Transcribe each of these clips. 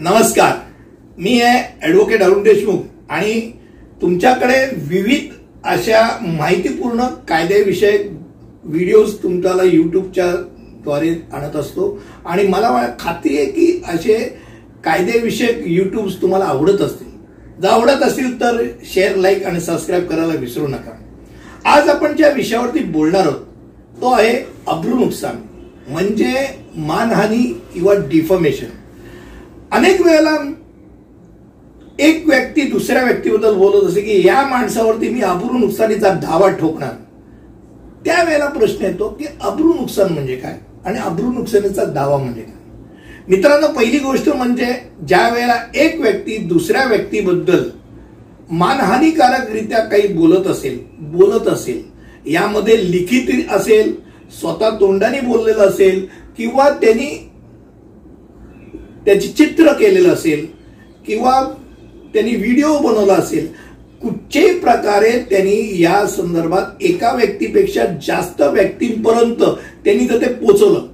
नमस्कार. मी आहे ॲडव्होकेट अरुण देशमुख आणि तुमच्याकडे विविध अशा माहितीपूर्ण कायद्याविषयक व्हिडिओज तुमच्याला यूट्यूबच्या द्वारे आणत असतो. आणि मला खात्री आहे की असे कायदेविषयक यूट्यूब्स तुम्हाला आवडत असतील. जर आवडत असतील तर शेअर लाईक आणि सबस्क्राईब करायला विसरू नका. आज आपण ज्या विषयावरती बोलणार आहोत तो आहे अब्रू नुकसान म्हणजे मानहानी किंवा डिफॉर्मेशन अनेक वेळेला एक व्यक्ती दुसऱ्या व्यक्तीबद्दल बोलत असे की या माणसावरती मी अब्रू नुकसानीचा धावा ठोकणार. त्यावेळेला प्रश्न येतो की अब्रू नुकसान म्हणजे काय? आणि अब्रू नुकसानीचा दावा म्हणजे काय? मित्रांनो पहिली गोष्ट म्हणजे ज्या वेळेला एक व्यक्ती दुसऱ्या व्यक्तीबद्दल मानहानिकारकरित्या काही बोलत असेल बोलत असेल यामध्ये लिखित असेल स्वतः तोंडाने बोललेलं असेल किंवा त्यांनी त्याची चित्र केलेलं असेल किंवा त्यांनी व्हिडिओ बनवला असेल कुठच्याही प्रकारे त्यांनी या संदर्भात एका व्यक्तीपेक्षा जास्त व्यक्तींपर्यंत त्यांनी जर ते पोचवलं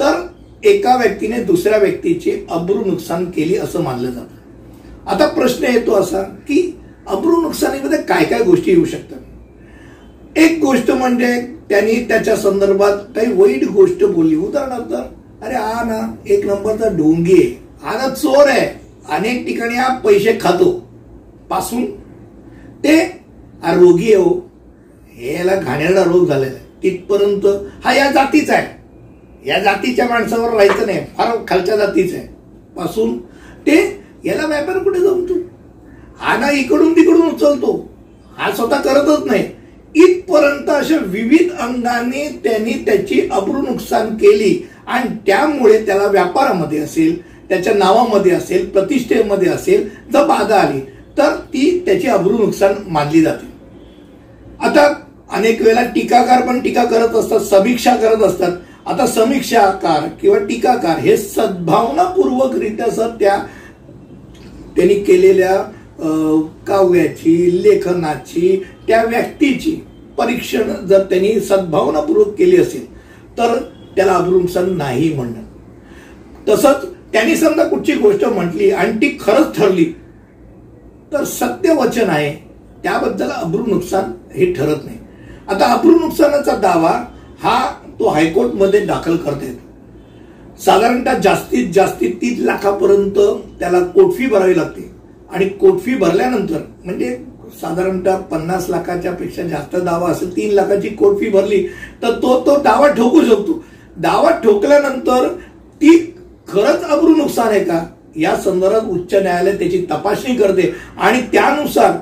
तर एका व्यक्तीने दुसऱ्या व्यक्तीचे अब्रू नुकसान केली असं मानलं जातं. आता प्रश्न येतो असा की अब्रू नुकसानीमध्ये काय काय गोष्टी येऊ शकतात? एक गोष्ट म्हणजे त्यांनी त्याच्या संदर्भात काही वाईट गोष्ट बोलली. उदाहरणार्थ अरे हा ना एक नंबरचा ढोंगी आहे. हा ना चोर आहे. अनेक ठिकाणी हा पैसे खातो. पासून ते हा रोगी आहे हो. हे याला घाणेरडा रोग झालेला आहे. तिथपर्यंत हा या जातीचा आहे. या जातीच्या माणसावर राहायचं नाही. फार खालच्या जातीचं आहे. पासून ते याला व्यापार कुठे जमतो हा ना इकडून तिकडून उचलतो. हा स्वतः करतच नाही. इथपर्यंत अशा विविध अंगाने त्यांनी त्याची अब्रू नुकसान केली. आणि त्यामुळे त्याला व्यापारामध्ये असेल त्याच्या नावामध्ये असेल प्रतिष्ठेमध्ये असेल जर बाधा आली तर ती त्याची अब्रू नुकसान मानली जाते. आता अनेक वेळेला टीकाकार पण टीका करत असतात समीक्षा करत असतात. आता समीक्षाकार किंवा टीकाकार हे सद्भावनापूर्वकरित्या सर त्या त्यांनी केलेल्या काव्याची लेखनाची त्या व्यक्तीची परीक्षण जर त्यांनी सद्भावनापूर्वक केली असेल तर त्याला अब्रुमसन नाही म्हणणं तसंच त्यांनी समजा कुठची गोष्ट म्हटली आणि ती खरंच ठरली तर सत्य वचन आहे त्याबद्दल अब्रू नुकसान हे ठरत नाही. आता अब्रू नुकसानाचा दावा हा तो हायकोर्टमध्ये दाखल करता येतो. साधारणतः जास्तीत जास्ती तीन लाखापर्यंत त्याला कोर्ट फी भरावी लागते. आणि कोर्ट फी भरल्यानंतर म्हणजे साधारणतः पन्नास लाखाच्या पेक्षा जास्त दावा असेल तीन लाखाची कोर्ट फी भरली तर तो तो दावा ठोकू शकतो. दावा ठोकल्यानंतर ती खरंच अब्रू नुकसान आहे का? या संदर्भात उच्च न्यायालय त्याची तपासणी करते. आणि त्यानुसार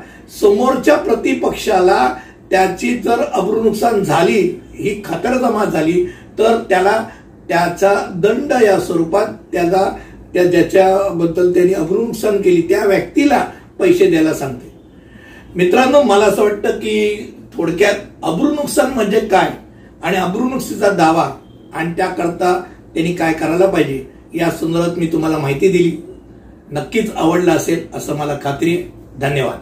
समोरच्या प्रतिपक्षाला त्याची जर अब्रू नुकसान झाली ही खातरजमा झाली तर त्याला त्याचा दंड या स्वरूपात त्याचा त्या ज्याच्याबद्दल त्यांनी अब्रू नुकसान केली त्या व्यक्तीला पैसे द्यायला सांगते. मित्रांनो मला असं वाटतं की थोडक्यात अब्रू नुकसान म्हणजे काय? आणि अब्रू नुकसीचा दावा आणि त्याकरता त्यांनी काय करायला पाहिजे? या संदर्भात मी तुम्हाला माहिती दिली. नक्कीच आवडलं असेल असं मला खात्री धन्यवाद.